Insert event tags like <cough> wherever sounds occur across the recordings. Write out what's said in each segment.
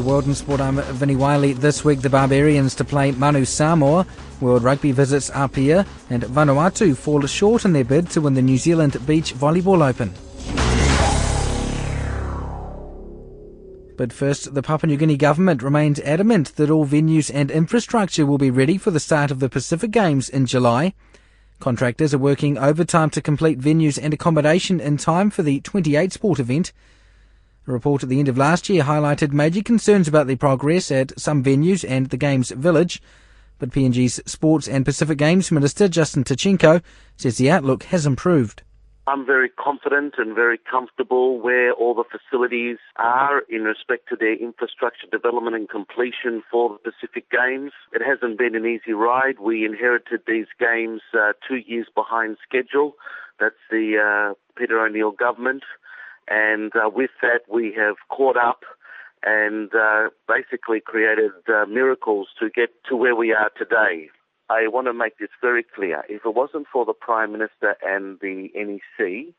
the World in Sport. I'm Vinnie Wiley. This week, the Barbarians to play Manu Samoa. World Rugby visits Apia, and Vanuatu fall short in their bid to win the New Zealand Beach Volleyball Open. But first, the Papua New Guinea government remains adamant that all venues and infrastructure will be ready for the start of the Pacific Games in July. Contractors are working overtime to complete venues and accommodation in time for the 28 sport event. A report at the end of last year highlighted major concerns about the progress at some venues and the Games Village. But PNG's Sports and Pacific Games Minister Justin Tkachenko says the outlook has improved. I'm very confident and very comfortable where all the facilities are in respect to their infrastructure development and completion for the Pacific Games. It hasn't been an easy ride. We inherited these games uh, two years behind schedule. That's the uh, Peter O'Neill government. And uh, with that, we have caught up and uh, basically created uh, miracles to get to where we are today. I want to make this very clear. If it wasn't for the Prime Minister and the NEC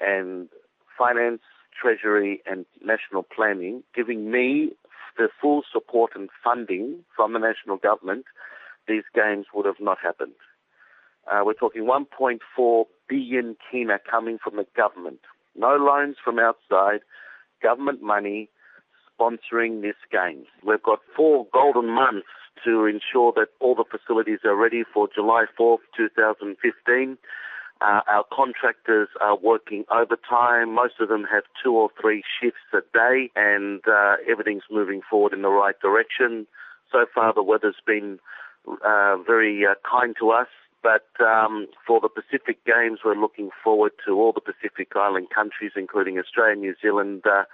and Finance, Treasury and National Planning giving me the full support and funding from the national government, these games would have not happened. Uh, we're talking 1.4 billion kina coming from the government. No loans from outside, government money sponsoring this game. We've got four golden months to ensure that all the facilities are ready for July 4th, 2015. Uh, our contractors are working overtime. Most of them have two or three shifts a day, and uh, everything's moving forward in the right direction. So far, the weather's been uh, very uh, kind to us. But um, for the Pacific Games, we're looking forward to all the Pacific Island countries, including Australia, New Zealand, uh,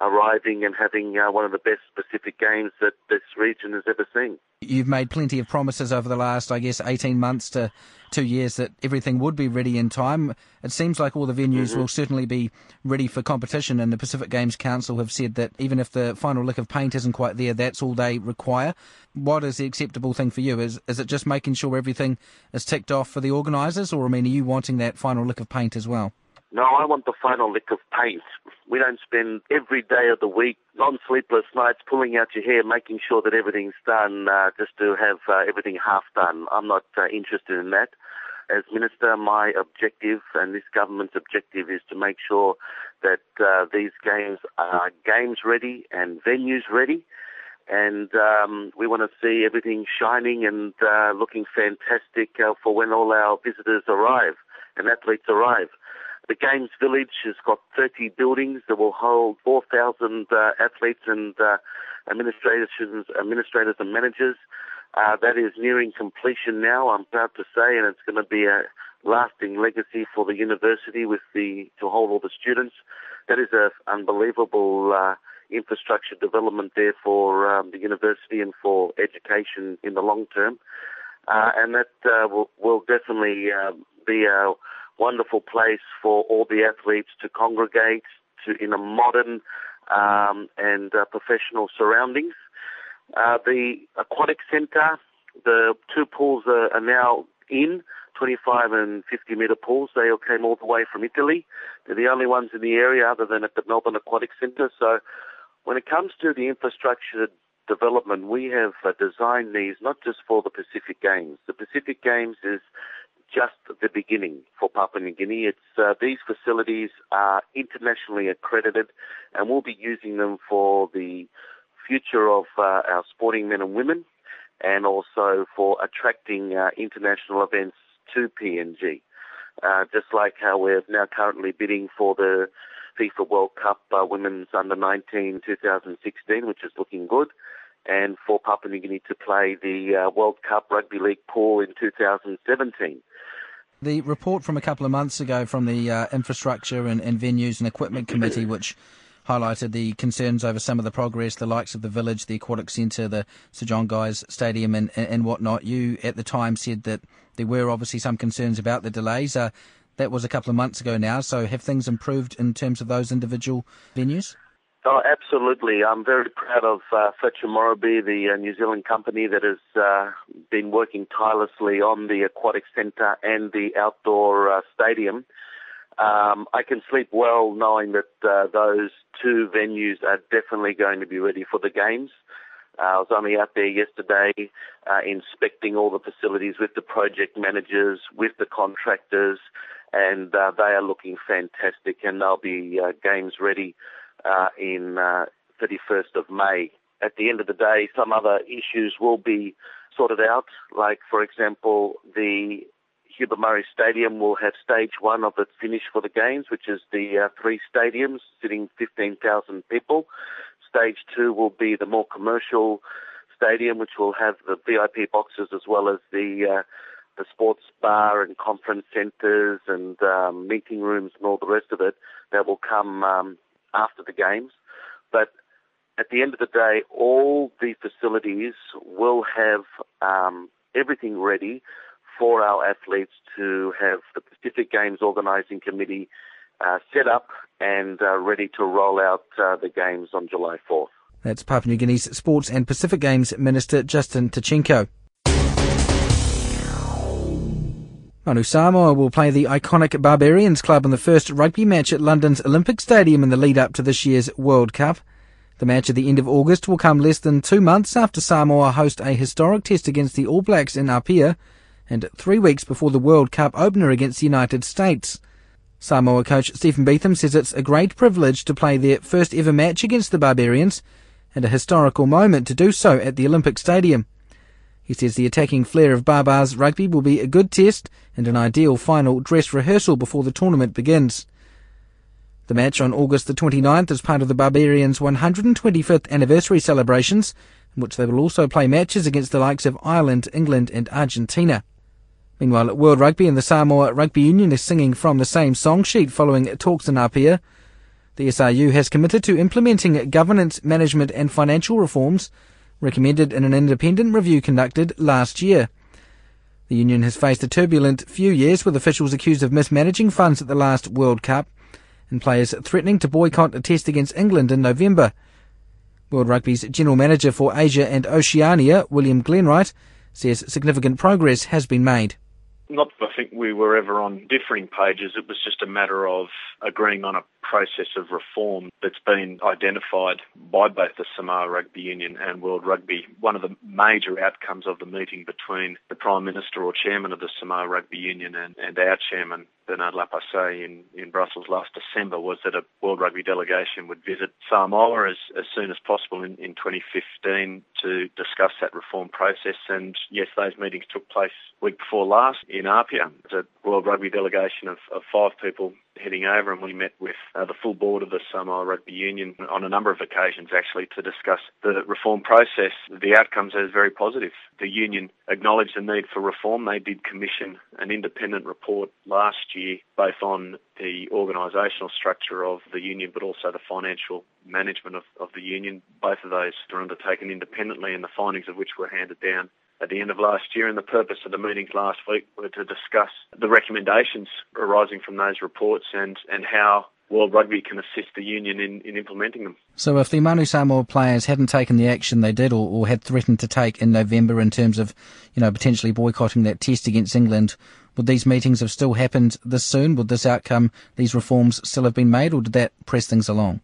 arriving and having uh, one of the best Pacific Games that this region has ever seen. You've made plenty of promises over the last, I guess, 18 months to two years that everything would be ready in time. It seems like all the venues mm-hmm. will certainly be ready for competition, and the Pacific Games Council have said that even if the final lick of paint isn't quite there, that's all they require. What is the acceptable thing for you? Is, is it just making sure everything is ticked off for the organisers, or I mean, are you wanting that final lick of paint as well? No, I want the final lick of paint. We don't spend every day of the week, non-sleepless nights, pulling out your hair, making sure that everything's done uh, just to have uh, everything half done. I'm not uh, interested in that. As Minister, my objective and this government's objective is to make sure that uh, these games are games ready and venues ready. And um, we want to see everything shining and uh, looking fantastic uh, for when all our visitors arrive and athletes arrive. The Games Village has got 30 buildings that will hold 4,000 uh, athletes and uh, administrators, administrators and managers. Uh, that is nearing completion now, I'm proud to say, and it's going to be a lasting legacy for the university with the to hold all the students. That is an unbelievable uh, infrastructure development there for um, the university and for education in the long term. Uh, and that uh, will, will definitely uh, be a wonderful place for all the athletes to congregate to in a modern um, and uh, professional surroundings. Uh, the aquatic centre, the two pools are, are, now in, 25 and 50 metre pools. They all came all the way from Italy. They're the only ones in the area other than at the Melbourne Aquatic Centre. So when it comes to the infrastructure development, we have uh, designed these not just for the Pacific Games. The Pacific Games is just the beginning for Papua New Guinea. It's uh, these facilities are internationally accredited, and we'll be using them for the future of uh, our sporting men and women, and also for attracting uh, international events to PNG. Uh, just like how we're now currently bidding for the FIFA World Cup uh, Women's Under 19 2016, which is looking good and for Papua New Guinea to play the uh, World Cup Rugby League pool in 2017. The report from a couple of months ago from the uh, Infrastructure and, and, Venues and Equipment Committee, which highlighted the concerns over some of the progress, the likes of the village, the aquatic centre, the Sir John Guise Stadium, and, and whatnot. You at the time said that there were obviously some concerns about the delays. Uh, that was a couple of months ago now. So have things improved in terms of those individual venues? Oh, absolutely. I'm very proud of uh, Fletcher the uh, New Zealand company that has uh, been working tirelessly on the aquatic centre and the outdoor uh, stadium. Um, I can sleep well knowing that uh, those two venues are definitely going to be ready for the games. Uh, I was only out there yesterday inspecting all the facilities with the project managers, with the contractors, and they are looking fantastic and they'll be games ready uh, in 31st uh, of May. At the end of the day, some other issues will be sorted out, like, for example, the Hubert Murray Stadium will have stage one of its finish for the games, which is the uh, three stadiums sitting 15,000 people. Stage two will be the more commercial stadium, which will have the VIP boxes as well as the uh, the sports bar and conference centres and um, meeting rooms and all the rest of it that will come um, after the games. But at the end of the day, all the facilities will have um, everything ready for our athletes to have the Pacific Games Organising Committee uh, set up and uh, ready to roll out uh, the games on July 4th. That's Papua New Guinea's Sports and Pacific Games Minister Justin Tkachenko. Manu Samoa will play the iconic Barbarians club in the first rugby match at London's Olympic Stadium in the lead up to this year's World Cup. The match at the end of August will come less than two months after Samoa host a historic test against the All Blacks in Apia and three weeks before the World Cup opener against the United States. Samoa coach Stephen Betham says it's a great privilege to play their first ever match against the Barbarians and a historical moment to do so at the Olympic Stadium. He says the attacking flair of Baa-Baas rugby will be a good test and an ideal final dress rehearsal before the tournament begins. The match on August the 29th is part of the Barbarians' 125th anniversary celebrations, in which they will also play matches against the likes of Ireland, England, and Argentina. Meanwhile, at World Rugby and the Samoa Rugby Union is singing from the same song sheet following talks in Apia. The SRU has committed to implementing governance, management, and financial reforms recommended in an independent review conducted last year. The union has faced a turbulent few years with officials accused of mismanaging funds at the last World Cup and players threatening to boycott a test against England in November. World Rugby's General Manager for Asia and Oceania, William Glenwright, says significant progress has been made not that I think we were ever on differing pages. It was just a matter of agreeing on a process of reform that's been identified by both the Samoa Rugby Union and World Rugby. One of the major outcomes of the meeting between the Prime Minister or Chairman of the Samoa Rugby Union and, and our Chairman, Bernard Lapasse, in, in Brussels last December was that a World Rugby delegation would visit Samoa as, as soon as possible in, in 2015 to discuss that reform process. And yes, those meetings took place week before last in Apia. It's a World Rugby delegation of, of five people heading over and we met with uh, the full board of the Samoa Rugby Union on a number of occasions actually to discuss the reform process. The outcomes are very positive. The union acknowledged the need for reform. They did commission an independent report last year both on the organisational structure of the union but also the financial management of, of the union. Both of those were undertaken independently and the findings of which were handed down at the end of last year, and the purpose of the meetings last week were to discuss the recommendations arising from those reports and, and how World Rugby can assist the union in, in implementing them. So, if the Manu Samoa players hadn't taken the action they did, or, or had threatened to take in November in terms of, you know, potentially boycotting that test against England, would these meetings have still happened this soon? Would this outcome, these reforms, still have been made, or did that press things along?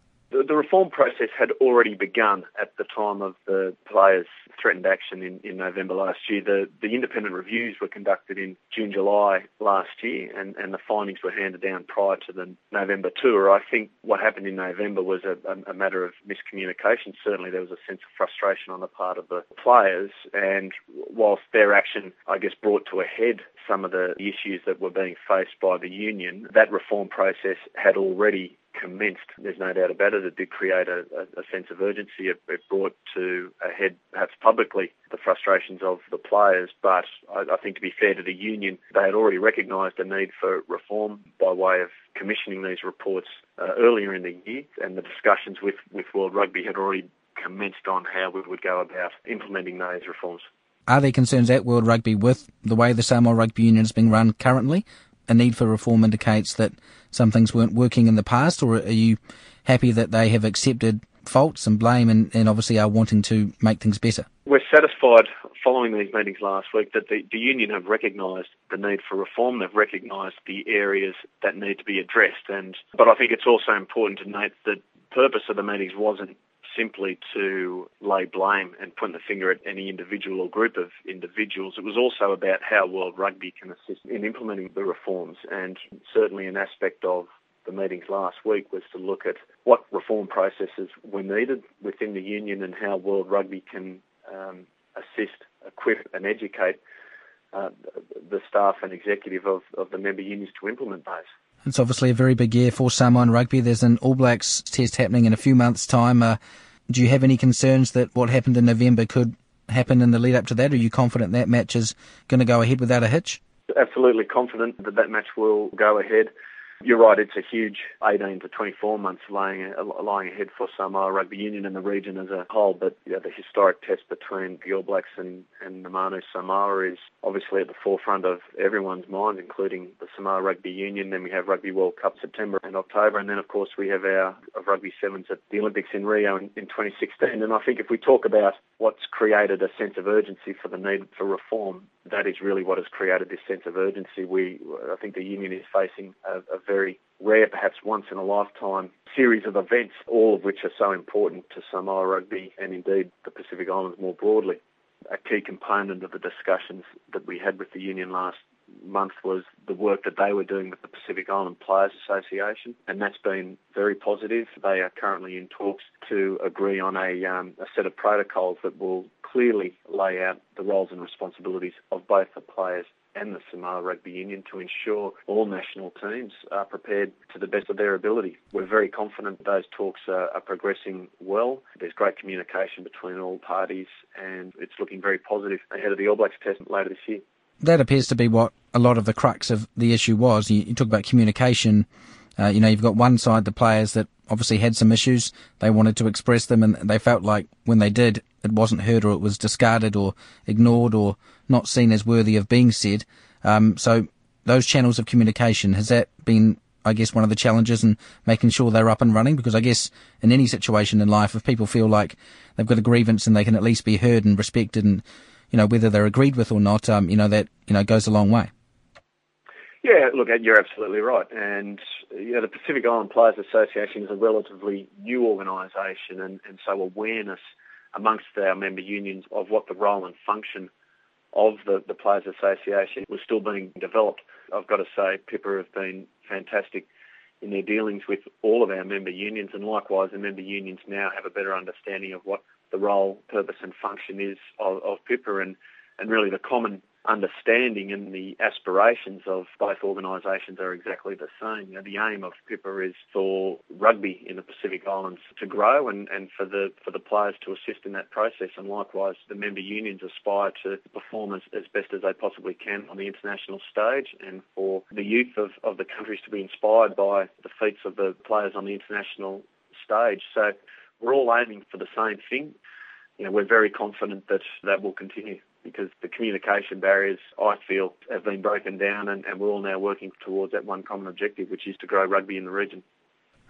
The, reform process had already begun at the time of the players' threatened action in, in November last year. The, the independent reviews were conducted in June, July last year, and, and the findings were handed down prior to the November tour. I think what happened in November was a, a, a matter of miscommunication. Certainly, there was a sense of frustration on the part of the players, and whilst their action, I guess, brought to a head some of the issues that were being faced by the union, that reform process had already commenced. There's no doubt about it. It did create a, a sense of urgency. It, it, brought to a head, perhaps publicly, the frustrations of the players. But I, I think to be fair to the union, they had already recognised a need for reform by way of commissioning these reports uh, earlier in the year, and the discussions with, with World Rugby had already commenced on how we would go about implementing those reforms. Are there concerns at World Rugby with the way the Samoa Rugby Union is being run currently? A need for reform indicates that some things weren't working in the past, or are you happy that they have accepted faults and blame and, and obviously are wanting to make things better? We're satisfied following these meetings last week that the, the union have recognised the need for reform. They've recognised the areas that need to be addressed. And but I think it's also important to note that the purpose of the meetings wasn't simply to lay blame and point the finger at any individual or group of individuals. It was also about how World Rugby can assist in implementing the reforms, and certainly an aspect of the meetings last week was to look at what reform processes were needed within the union and how World Rugby can um, assist, equip, and educate uh, the staff and executive of, of the member unions to implement those. It's obviously a very big year for Samoan rugby. There's an All Blacks test happening in a few months' time. Uh, do you have any concerns that what happened in November could happen in the lead up to that? Are you confident that match is going to go ahead without a hitch? Absolutely confident that that match will go ahead. You're right, it's a huge 18 to 24 months lying, lying ahead for Samoa uh, Rugby Union and the region as a whole, but you know, the historic test between the All Blacks and, and the Manu Samoa is obviously at the forefront of everyone's mind, including the Samoa Rugby Union. Then we have Rugby World Cup September and October, and then of course we have our Rugby Sevens at the Olympics in Rio in, in 2016. And I think if we talk about what's created a sense of urgency for the need for reform, that is really what has created this sense of urgency. We, I think the union is facing a, a very rare, perhaps once in a lifetime series of events, all of which are so important to Samoa rugby and indeed the Pacific Islands more broadly. A key component of the discussions that we had with the union last month was the work that they were doing with the Pacific Island Players Association, and that's been very positive. They are currently in talks to agree on a, um, a set of protocols that will clearly lay out the roles and responsibilities of both the players and the Samoa Rugby Union to ensure all national teams are prepared to the best of their ability. We're very confident those talks are, are, progressing well. There's great communication between all parties, and it's looking very positive ahead of the All Blacks test later this year that appears to be what a lot of the crux of the issue was. You, you talk about communication. Uh, you know, you've got one side, the players that obviously had some issues. They wanted to express them and they felt like when they did, it wasn't heard or it was discarded or ignored or not seen as worthy of being said. Um, so those channels of communication, has that been, I guess, one of the challenges in making sure they're up and running? Because I guess in any situation in life, if people feel like they've got a grievance and they can at least be heard and respected and you know, whether they're agreed with or not, um, you know, that, you know, goes a long way. Yeah, look, you're absolutely right. And, you know, the Pacific Island Players Association is a relatively new organisation, and, and so awareness amongst our member unions of what the role and function of the, the Players Association was still being developed. I've got to say, PIPA have been fantastic in their dealings with all of our member unions, and likewise, the member unions now have a better understanding of what the role, purpose, and function is of, of PIPA, and, and really the common understanding and the aspirations of both organisations are exactly the same. You know, the aim of PIPA is for rugby in the Pacific Islands to grow and, and for the for the players to assist in that process and likewise the member unions aspire to perform as, as best as they possibly can on the international stage and for the youth of, of the countries to be inspired by the feats of the players on the international stage. So we're all aiming for the same thing. You know, we're very confident that that will continue because the communication barriers, I feel, have been broken down and, and we're all now working towards that one common objective, which is to grow rugby in the region.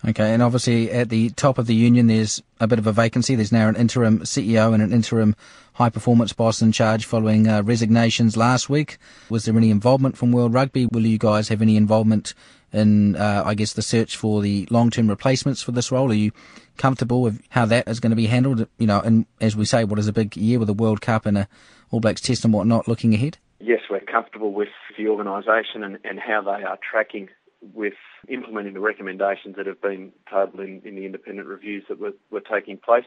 Okay, and obviously at the top of the union, there's a bit of a vacancy. There's now an interim CEO and an interim high performance boss in charge following uh, resignations last week. Was there any involvement from World Rugby? Will you guys have any involvement in, uh, I guess, the search for the long term replacements for this role? Are you comfortable with how that is going to be handled? You know, and as we say, what is a big year with the World Cup and a All Blacks test and whatnot looking ahead? Yes, we're comfortable with the organisation and, and how they are tracking with implementing the recommendations that have been tabled in, in the independent reviews that were, were taking place.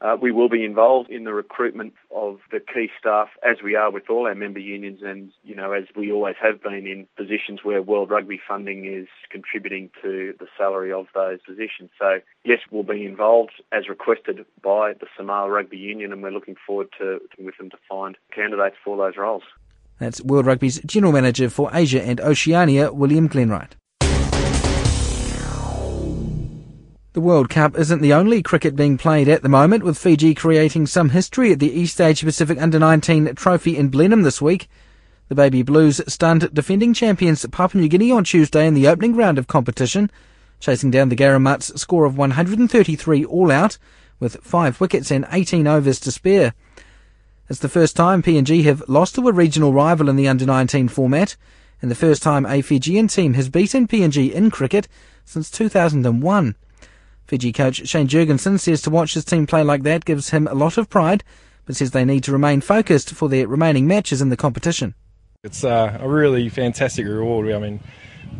Uh, we will be involved in the recruitment of the key staff, as we are with all our member unions, and you know, as we always have been in positions where World Rugby funding is contributing to the salary of those positions. So, yes, we'll be involved as requested by the Samoa Rugby Union, and we're looking forward to working with them to find candidates for those roles. That's World Rugby's General Manager for Asia and Oceania, William Glenwright. The World Cup isn't the only cricket being played at the moment, with Fiji creating some history at the East Asia Pacific Under 19 trophy in Blenheim this week. The Baby Blues stunned defending champions Papua New Guinea on Tuesday in the opening round of competition, chasing down the Garamut's score of 133 all out, with five wickets and 18 overs to spare. It's the first time PNG have lost to a regional rival in the Under 19 format, and the first time a Fijian team has beaten PNG in cricket since 2001. Fiji coach Shane Jurgensen says to watch his team play like that gives him a lot of pride, but says they need to remain focused for their remaining matches in the competition. It's uh, a really fantastic reward. I mean,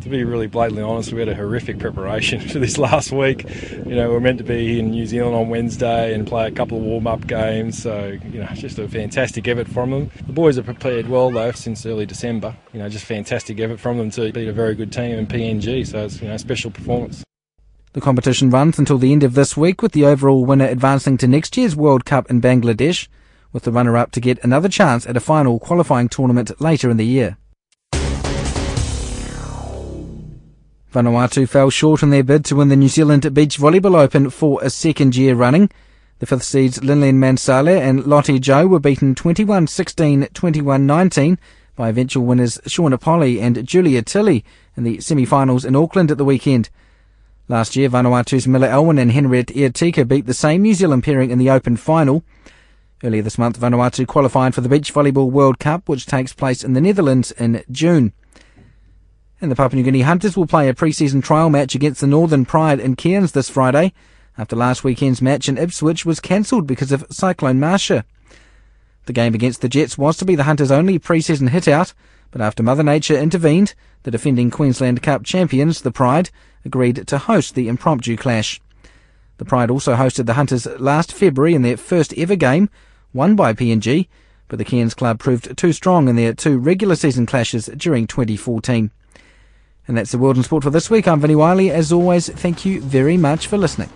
to be really blatantly honest, we had a horrific preparation <laughs> for this last week. You know, we are meant to be in New Zealand on Wednesday and play a couple of warm-up games. So, you know, just a fantastic effort from them. The boys have prepared well though since early December. You know, just fantastic effort from them to beat a very good team in PNG. So it's you know a special performance. The competition runs until the end of this week, with the overall winner advancing to next year's World Cup in Bangladesh, with the runner up to get another chance at a final qualifying tournament later in the year. Vanuatu fell short in their bid to win the New Zealand Beach Volleyball Open for a second year running. The fifth seeds Linlian Mansale and Loti Joe were beaten 21-16, 21-19 by eventual winners Shauna Polley and Julia Tilley in the semi-finals in Auckland at the weekend. Last year, Vanuatu's Miller Elwin and Henriette Iatika beat the same New Zealand pairing in the Open final. Earlier this month, Vanuatu qualified for the Beach Volleyball World Cup, which takes place in the Netherlands in June. And the Papua New Guinea Hunters will play a pre-season trial match against the Northern Pride in Cairns this Friday, after last weekend's match in Ipswich was cancelled because of Cyclone Marcia. The game against the Jets was to be the Hunters' only pre-season hit-out, but after Mother Nature intervened, the defending Queensland Cup champions, the Pride, agreed to host the impromptu clash. The Pride also hosted the Hunters last February in their first ever game, won by PNG, but the Cairns club proved too strong in their two regular season clashes during 2014. And that's the World in Sport for this week. I'm Vinnie Wiley. As always, thank you very much for listening.